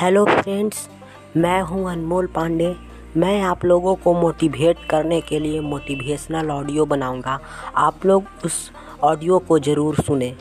Hello friends मैं हूँ अनमोल पांडे। मैं आप लोगों को मोटिवेट करने के लिए मोटिवेशनल ऑडियो बनाऊँगा। आप लोग उस ऑडियो को ज़रूर सुने।